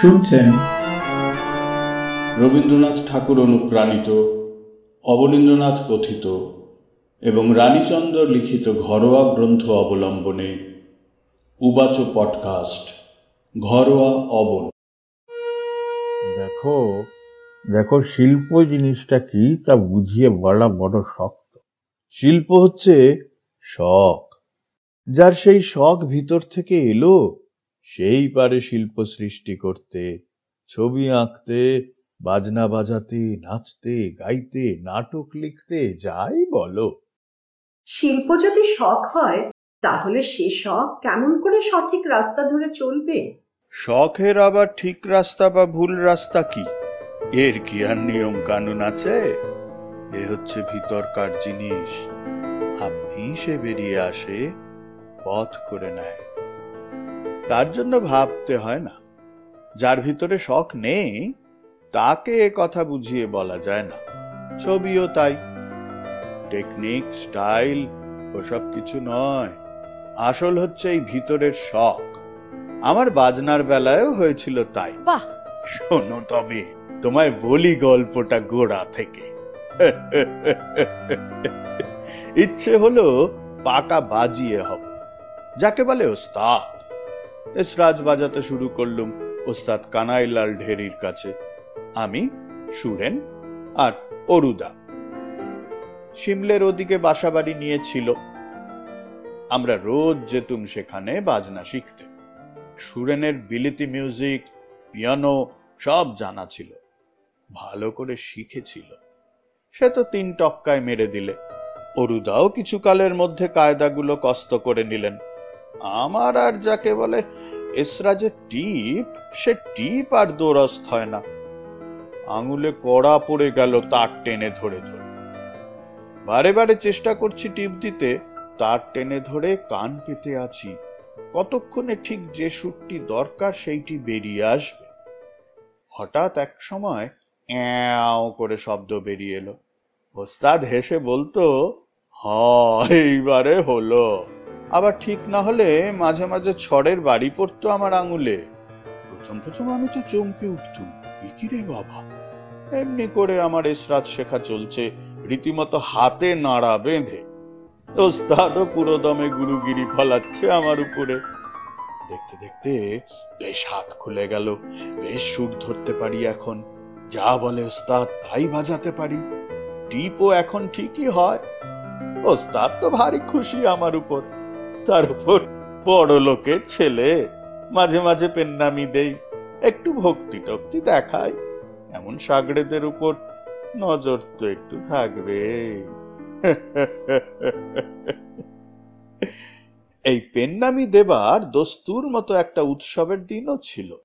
শুনছেন? রবীন্দ্রনাথ ঠাকুর অনুপ্রাণিত অবনীন্দ্রনাথ কথিত এবং রানীচন্দ্র লিখিত ঘরোয়া গ্রন্থ অবলম্বনে উবাচ পডকাস্ট ঘরোয়া অবন দেখো দেখো শিল্প জিনিসটা কি তা বুঝিয়ে বলা বড় শক্ত। শিল্প হচ্ছে শখ। যার সেই শখ ভিতর থেকে এলো সেই পারে শিল্প সৃষ্টি করতে ছবি আঁকতে বাজনা বাজাতে নাচতে গাইতে নাটক লিখতে যাই বলো। শিল্প যদি শখ হয় তাহলে সে শখ কেমন করে সঠিক রাস্তা ধরে চলবে? শখের আবার ঠিক রাস্তা বা ভুল রাস্তা কি? এর কি আর নিয়ম কানুন আছে? এ হচ্ছে ভিতরকার জিনিস। আপনি সে বেরিয়ে আসে পথ করে নেয়। তার জন্য ভাবতে হয় না। যার ভিতরে শখ নেই তাকে এ কথা বুঝিয়ে বলা যায় না। ছবিও তাই। টেকনিক স্টাইল ওসব কিছু নয়। আসল হচ্ছে এই ভিতরের শখ। আমার বাজনার বেলায়ও হয়েছিল তাই। বাহ! শোনো তবে তোমায় বলি গল্পটা গোড়া থেকে। ইচ্ছে হলো পাকা বাজিয়ে হব। যাকে বলে ওস্তাদ। এসরাজ বাজাতে শুরু করলুম ওস্তাদ কানাইলাল ঢেরির কাছে। আমি, সুরেন আর অরুদা। সিমলের ওদিকে বাসাবাড়ি নিয়েছিল। আমরা রোজ যেতুম সেখানে বাজনা শিখতে। সুরেনের বিলিতি মিউজিক, পিয়ানো সব জানা ছিল। ভালো করে শিখেছিল। সে তো তিন টক্কায় মেরে দিলে। অরুদাও কিছু কালের মধ্যে কায়দাগুলো কষ্ট করে নিলেন। আমার আর যাকে বলে এসরাজের টিপ, সে টিপ আর দোরস্ত হয় না। আঙুলে কড়া পড়ে গেল তার টেনে ধরে ধরে। বারে বারে চেষ্টা করছি টিপ দিতে, তার টেনে ধরে কান পেতে আছি। কতক্ষণে ঠিক যে সুরটি দরকার সেইটি বেরিয়ে আসবে। হঠাৎ এক সময় অ্যাও করে শব্দ বেরিয়ে এলো। ওস্তাদ হেসে বলতো হ এইবারে হলো। আবার ঠিক না হলে মাঝে মাঝে ছড়ের বাড়ি পড়তো আমার আঙুলে। প্রথম প্রথম আমি তো চমকে উঠতুম রে বাবা? এমনি করে আমার এসরাত শেখা চলছে, রীতিমতো হাতে নাড়া বেঁধে। ওস্তাদও পুরো দমে গুরুগিরি ফলাচ্ছে আমার উপরে। দেখতে দেখতে বেশ হাত খুলে গেল, বেশ সুর ধরতে পারি এখন। যা বলে ওস্তাদ তাই বাজাতে পারি। টিপও এখন ঠিকই হয়। ওস্তাদ তো ভারী খুশি আমার উপর। তার উপর বড় লোকের ছেলে। মাঝে মাঝে পেন্নামি দেই, একটু ভক্তি টক্তি দেখাই। এমন সাগরেদের উপর নজর তো একটু থাকবে। এই পেন্নামি দেবার দস্তুর মতো একটা উৎসবের দিনও ছিল।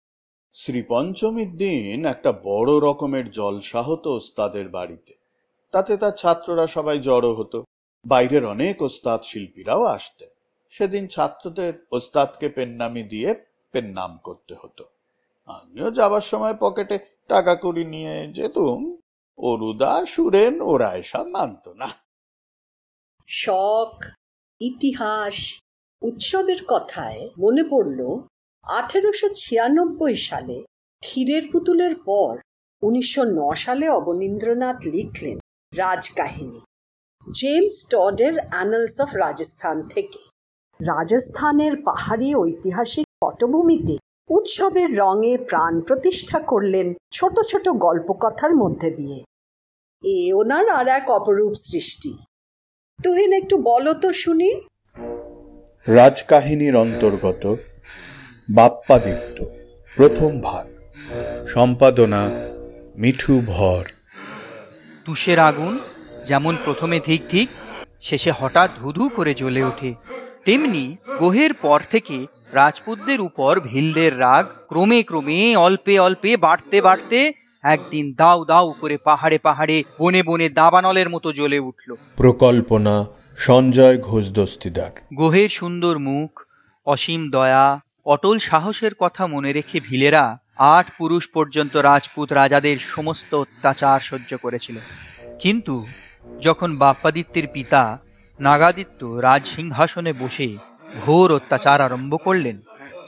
শ্রী পঞ্চমীর দিন একটা বড় রকমের জলসা হতো ওস্তাদের বাড়িতে। তাতে তার ছাত্ররা সবাই জড়ো হতো। বাইরের অনেক ওস্তাদ শিল্পীরাও আসতেন। সেদিন ছাত্রদের ওস্তাদকে পেন্নামি দিয়ে পেন্নাম করতে হতো। আমিও যাবার সময় পকেটে টাকা কড়ি নিয়ে যেতুম, অরুদা, সুরেন, ওরা এসব মানত না। শখ, ইতিহাস, উৎসবের কথায় মনে পড়ল, আঠেরোশো ছিয়ানব্বই সালে ক্ষীরের পুতুলের পর উনিশশো সালে অবনীন্দ্রনাথ লিখলেন রাজকাহিনী, জেমস টডের অ্যানালস অফ রাজস্থান থেকে। রাজস্থানের পাহাড়ি ঐতিহাসিক পটভূমিতে উৎসবের রঙে প্রাণ প্রতিষ্ঠা করলেন ছোট ছোট গল্পকথার মধ্যে দিয়ে। এ ওনার আর এক অপরূপ সৃষ্টি। তুহিন একটু বলো তো শুনি। রাজকাহিনীর অন্তর্গত বাপ্পাদিত্য প্রথম ভাগ। সম্পাদনা মিঠু ভর। তুষের আগুন যেমন প্রথমে ঠিক ঠিক শেষে হঠাৎ ধুধু করে জ্বলে ওঠে। তেমনি গোহের পর থেকে রাজপুতদের উপর ভিলদের রাগ ক্রমে ক্রমে অল্পে অল্পে বাড়তে বাড়তে একদিন দাউ দাউ করে পাহাড়ে পাহাড়ে বনে বনে দাবানলের মতো জ্বলে উঠল। প্রকল্পনা সঞ্জয় ঘোষ দস্তিদার। গোহের সুন্দর মুখ অসীম দয়া অটল সাহসের কথা মনে রেখে ভিলেরা আট পুরুষ পর্যন্ত রাজপুত রাজাদের সমস্ত অত্যাচার সহ্য করেছিল। কিন্তু যখন বাপ্পাদিত্যের পিতা নাগাদিত্য রাজসিংহাসনে বসে ঘোর অত্যাচার আরম্ভ করলেন।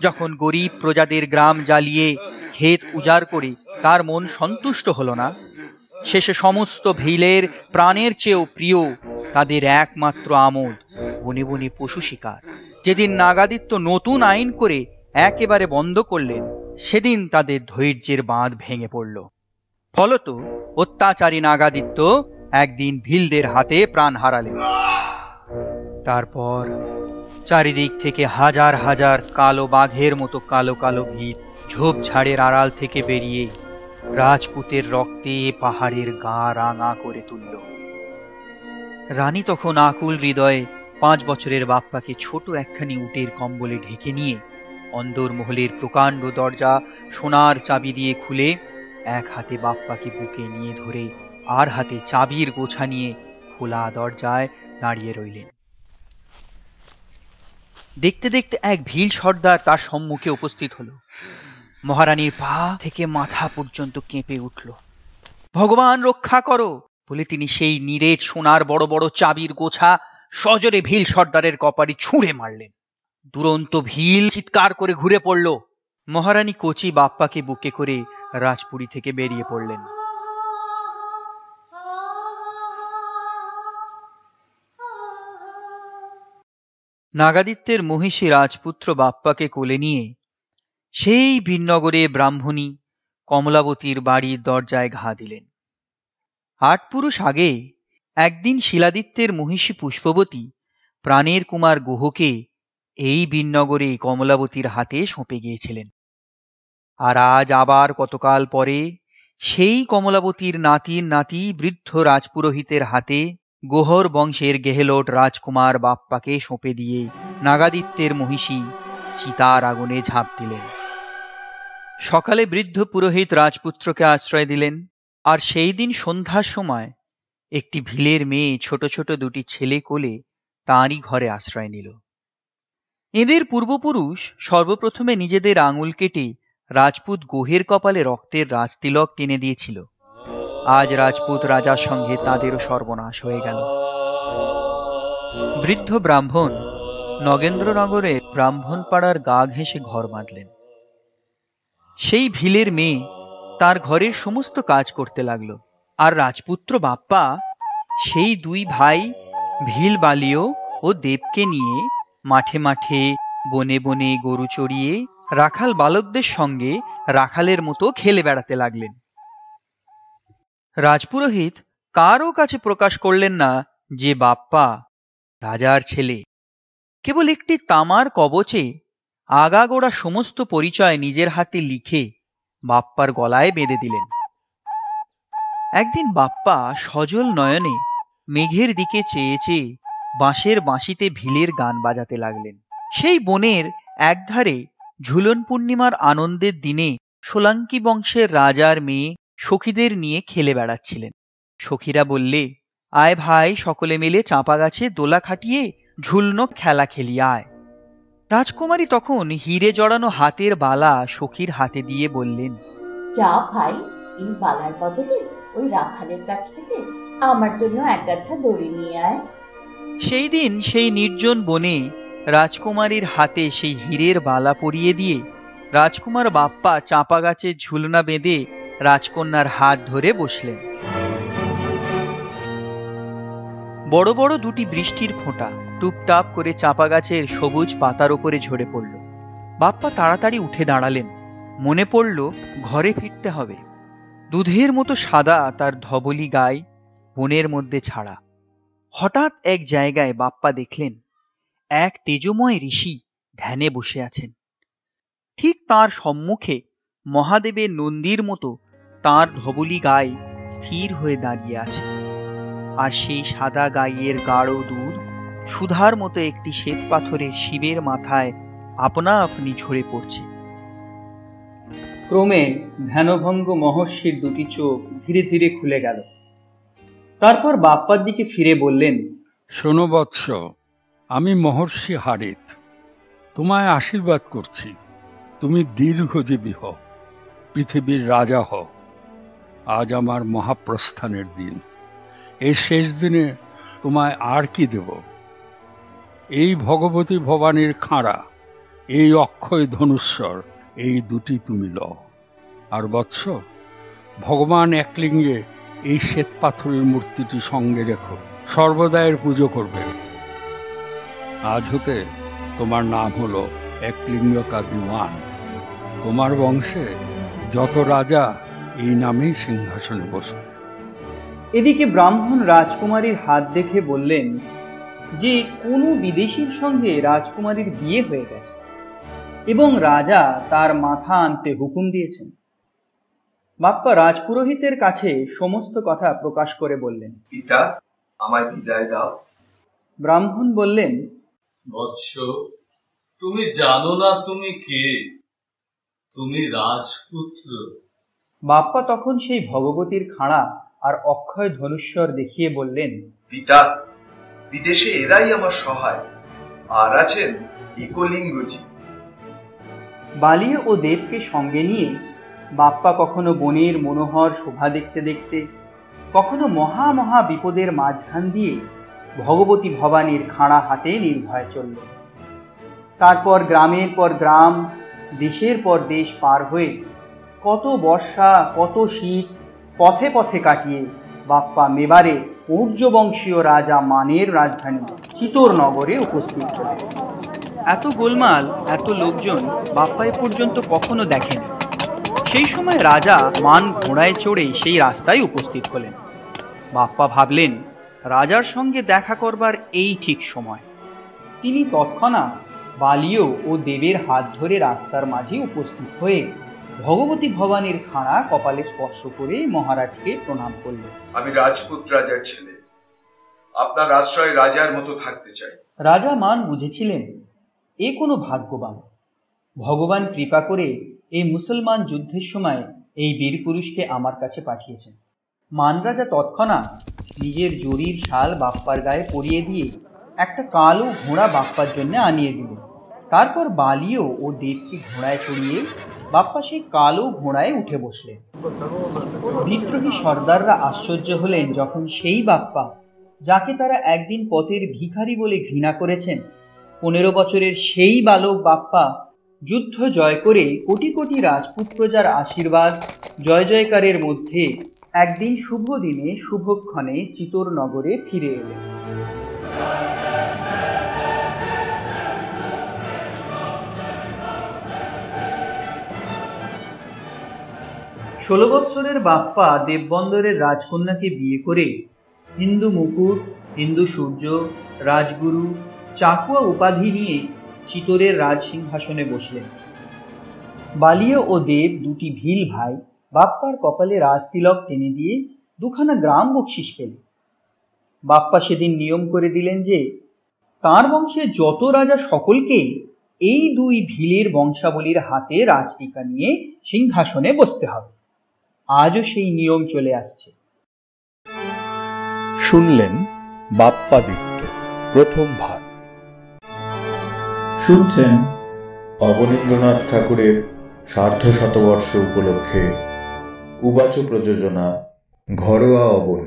যখন গরিব প্রজাদের গ্রাম জ্বালিয়ে ক্ষেত উজাড় করে তার মন সন্তুষ্ট হল না, শেষে সমস্ত ভিলের প্রাণের চেয়েও প্রিয় তাদের একমাত্র আমোদ, বনে বনে পশু শিকার। যেদিন নাগাদিত্য নতুন আইন করে একেবারে বন্ধ করলেন, সেদিন তাদের ধৈর্যের বাঁধ ভেঙে পড়ল। ফলত অত্যাচারী নাগাদিত্য একদিন ভিলদের হাতে প্রাণ হারালেন। তারপর চারিদিক থেকে হাজার হাজার কালো বাঘের মতো কালো কালো ভিড় ঝোপঝাড়ের আড়াল থেকে বেরিয়ে রাজপুতের রক্তে পাহাড়ের গা রাঙা করে তুলল। রানী তখন আকুল হৃদয়ে পাঁচ বছরের বাপ্পাকে ছোট একখানি উটের কম্বলে ঢেকে নিয়ে অন্দরমহলের প্রকাণ্ড দরজা সোনার চাবি দিয়ে খুলে এক হাতে বাপ্পাকে বুকে নিয়ে ধরে আর হাতে চাবির গোছা নিয়ে খোলা দরজায় দাঁড়িয়ে রইলেন। দেখতে দেখতে এক ভিল সর্দার তার সম্মুখে উপস্থিত হলো। মহারানীর পা থেকে মাথা পর্যন্ত কেঁপে উঠল। ভগবান রক্ষা করো বলে তিনি সেই নিরেট সোনার বড় বড় চাবির গোছা সজরে ভিল সর্দারের কপারে ছুঁড়ে মারলেন। দুরন্ত ভিল চিৎকার করে ঘুরে পড়ল। মহারানী কচি বাপ্পাকে বুকে করে রাজপুরী থেকে বেরিয়ে পড়লেন। নাগাদিত্যের মহিষী রাজপুত্র বাপ্পাকে কোলে নিয়ে সেই ভিন্নগরে ব্রাহ্মণী কমলাবতীর বাড়ির দরজায় ঘা দিলেন। আট পুরুষ আগে একদিন শিলাদিত্যের মহিষী পুষ্পবতী প্রাণের কুমার গুহকে এই বিনগরে কমলাবতীর হাতে সঁপে গিয়েছিলেন। আর আজ আবার কতকাল পরে সেই কমলাবতীর নাতির নাতি বৃদ্ধ রাজপুরোহিতের হাতে গোহর বংশের গেহলোট রাজকুমার বাপ্পাকে সঁপে দিয়ে নাগাদিত্যের মহিষী চিতার আগুনে ঝাঁপ দিলেন। সকালে বৃদ্ধ পুরোহিত রাজপুত্রকে আশ্রয় দিলেন, আর সেই দিন সন্ধ্যার সময় একটি ভিলের মেয়ে ছোট ছোট দুটি ছেলে কোলে তাঁরই ঘরে আশ্রয় নিল। এদের পূর্বপুরুষ সর্বপ্রথমে নিজেদের আঙুল কেটে রাজপুত গোহের কপালে রক্তের রাজতিলক টেনে দিয়েছিল। আজ রাজপুত রাজার সঙ্গে তাদেরও সর্বনাশ হয়ে গেল। বৃদ্ধ ব্রাহ্মণ নগেন্দ্রনগরে ব্রাহ্মণ পাড়ার গা ঘেঁষে ঘর বাঁধলেন। সেই ভিলের মেয়ে তার ঘরের সমস্ত কাজ করতে লাগল, আর রাজপুত্র বাপ্পা সেই দুই ভাই ভিল বালিও ও দেবকে নিয়ে মাঠে মাঠে বনে বনে গরু চড়িয়ে রাখাল বালকদের সঙ্গে রাখালের মতো খেলে বেড়াতে লাগলেন। রাজপুরোহিত কারও কাছে প্রকাশ করলেন না যে বাপ্পা রাজার ছেলে। কেবল একটি তামার কবচে আগাগোড়া সমস্ত পরিচয় নিজের হাতে লিখে বাপ্পার গলায় বেঁধে দিলেন। একদিন বাপ্পা সজল নয়নে মেঘের দিকে চেয়ে চেয়ে বাঁশের বাঁশিতে ভিলের গান বাজাতে লাগলেন। সেই বনের একধারে ঝুলন পূর্ণিমার আনন্দের দিনে সোলাঙ্কি বংশের রাজার মেয়ে সখীদের নিয়ে খেলে বেড়াচ্ছিলেন। সখীরা বললে আয় ভাই সকলে মিলে চাঁপা গাছে দোলা খাটিয়ে ঝুলনো খেলা খেলি আয়। রাজকুমারী তখন হিরে জড়ানো হাতের বালা সখীর হাতে দিয়ে বললেন যা ভাই এই বালার বদলে ওই রাখালের কাছ থেকে আমার জন্য এক গাছা দড়ি নিয়ে আয়। সেই দিন সেই নির্জন বনে রাজকুমারীর হাতে সেই হীরের বালা পরিয়ে দিয়ে রাজকুমার বাপ্পা চাঁপা গাছের ঝুলনা বেঁধে রাজকন্যার হাত ধরে বসলেন। বড় বড় দুটি বৃষ্টির ফোঁটা টুপটাপ করে চাঁপা গাছের সবুজ পাতার ওপরে ঝরে পড়ল। বাপ্পা তাড়াতাড়ি উঠে দাঁড়ালেন। মনে পড়ল, ঘরে ফিরতে হবে। দুধের মতো সাদা তার ধবলি গায়ে, বনের মধ্যে ছাড়া। হঠাৎ এক জায়গায় বাপ্পা দেখলেন, এক তেজময় ঋষি ধ্যানে বসে আছেন। ঠিক তার সম্মুখে মহাদেবের নন্দীর মতো তার ধবলি গায়ে স্থির হয়ে দাঁড়িয়ে আছে। আর সেই সাদা গাইয়ের গাঢ় দুধ সুধার মতো একটি শ্বেত পাথরের শিবের মাথায় আপনা আপনি ঝরে পড়ছে। ক্রমে ধ্যানভঙ্গ মহর্ষির দুটি চোখ ধীরে ধীরে খুলে গেল। তারপর বাপ্পার দিকে ফিরে বললেন শোনো বৎস আমি মহর্ষি হারিত। তোমায় আশীর্বাদ করছি। তুমি দীর্ঘজীবী হও। পৃথিবীর রাজা হও। আজ আমার মহাপ্রস্থানের দিন। এই শেষ দিনে তোমায় আর কি দেব? এই ভগবতী ভবানীর খাঁড়া, এই অক্ষয় ধনুস্বর এই দুটি তুমি লও। আর বৎস, ভগবান একলিঙ্গে এই শ্বেত পাথরের মূর্তিটি সঙ্গে রেখো। সর্বদায়ের পুজো করবে। আজ হতে তোমার নাম হলো একলিঙ্গকা দিওয়ান তোমার বংশে যত রাজা এই নামেই সিংহাসনে বসবে এদিকে ব্রাহ্মণ রাজকুমারীর হাত দেখে বললেন যে কোনো বিদেশির সঙ্গে রাজকুমারীর বিয়ে হয়ে গেছে এবং রাজা তার মাথা আনতে হুকুম দিয়েছেন। বাপ্পা রাজপুরোহিতের কাছে সমস্ত কথা প্রকাশ করে বললেন পিতা আমায় বিদায় দাও। ব্রাহ্মণ বললেন বৎস তুমি জানো না তুমি কে? তুমি রাজপুত্র। বাপ্পা তখন সেই ভগবতীর খাঁড়া আর অক্ষয় ধনুশ্বর দেখিয়ে বললেন পিতা বিদেশে এরাই আমার সহায় আর আছেন একলিঙ্গজি বালিয়া ও দেবকে সঙ্গে নিয়ে বাপ্পা কখনো বনের মনোহর শোভা দেখতে দেখতে কখনো মহা মহা বিপদের মাঝখান দিয়ে ভগবতী ভবানীর খাঁড়া হাতে নির্ভয় চলল। তারপর গ্রামের পর গ্রাম দেশের পর দেশ পার হয়ে কত বর্ষা, কত শীত, পথে পথে কাটিয়ে বাপ্পা মেবারে পূর্যবংশীয় রাজা মানের রাজধানী চিতোরনগরে উপস্থিত হলেন। এত গোলমাল, এত লোকজন বাপ্পা এ পর্যন্ত কখনো দেখেনি। সেই সময় রাজা মান ঘোড়ায় চড়ে সেই রাস্তায় উপস্থিত হলেন। বাপ্পা ভাবলেন, রাজার সঙ্গে দেখা করবার এই ঠিক সময়। তিনি তৎক্ষণাৎ বালিও ও দেবের হাত ধরে রাস্তার মাঝে উপস্থিত হয়ে ভগবতী ভবানীর খাঁড়া কপালে স্পর্শ করে মহারাজকে প্রণাম করলেন। আমি রাজপুত রাজার ছেলে। আপনার আশ্রয় রাজার মতো থাকতে চাই। রাজা মান বুঝেছিলেন এ কোনো ভাগ্যবান। ভগবান কৃপা করে এই মুসলমান যুদ্ধের সময় এই বীর পুরুষকে আমার কাছে পাঠিয়েছেন। মান রাজা তৎক্ষণাৎ নিজের জরির শাল বাপ্পার গায়ে পরিয়ে দিয়ে একটা কালো ঘোড়া বাপ্পার জন্য আনিয়ে দিলেন। তারপর বালিও ও দেবকে ঘোড়ায় চড়িয়ে বাপ্পা সেই কালো ঘোড়ায় উঠে বসলেন। বিদ্রোহী সর্দাররা আশ্চর্য হলেন যখন সেই বাপ্পা, যাকে তারা একদিন পথের ভিখারি বলে ঘৃণা করেছেন, পনেরো বছরের সেই বালক বাপ্পা যুদ্ধ জয় করে কোটি কোটি রাজপুত প্রজার আশীর্বাদ জয় জয়কারের মধ্যে একদিন শুভ দিনে, শুভক্ষণে চিতোর নগরে ফিরে এলেন। ষোলো বৎসরের বাপ্পা দেববন্দরের রাজকন্যাকে বিয়ে করে হিন্দু মুকুট, হিন্দু সূর্য, রাজগুরু, চাকুয়া উপাধি নিয়ে চিতোরের রাজসিংহাসনে বসলেন। বালিয়া ও দেব দুটি ভিল ভাই বাপ্পার কপালে রাজতিলক টেনে দিয়ে দুখানা গ্রাম বকশিস পেল বাপ্পা সেদিন নিয়ম করে দিলেন যে, তাঁর বংশে যত রাজা সকলকে এই দুই ভিলের বংশাবলীর হাতে রাজটিকা নিয়ে সিংহাসনে বসতে হবে। আজও সেই নিয়ম চলে আসছে। শুনলেন বাপ্পাদিত্য প্রথম ভাগ। শুনছেন অবনীন্দ্রনাথ ঠাকুরের সার্ধ শতবর্ষ উপলক্ষে উবাচ প্রযোজনা ঘরোয়া অবন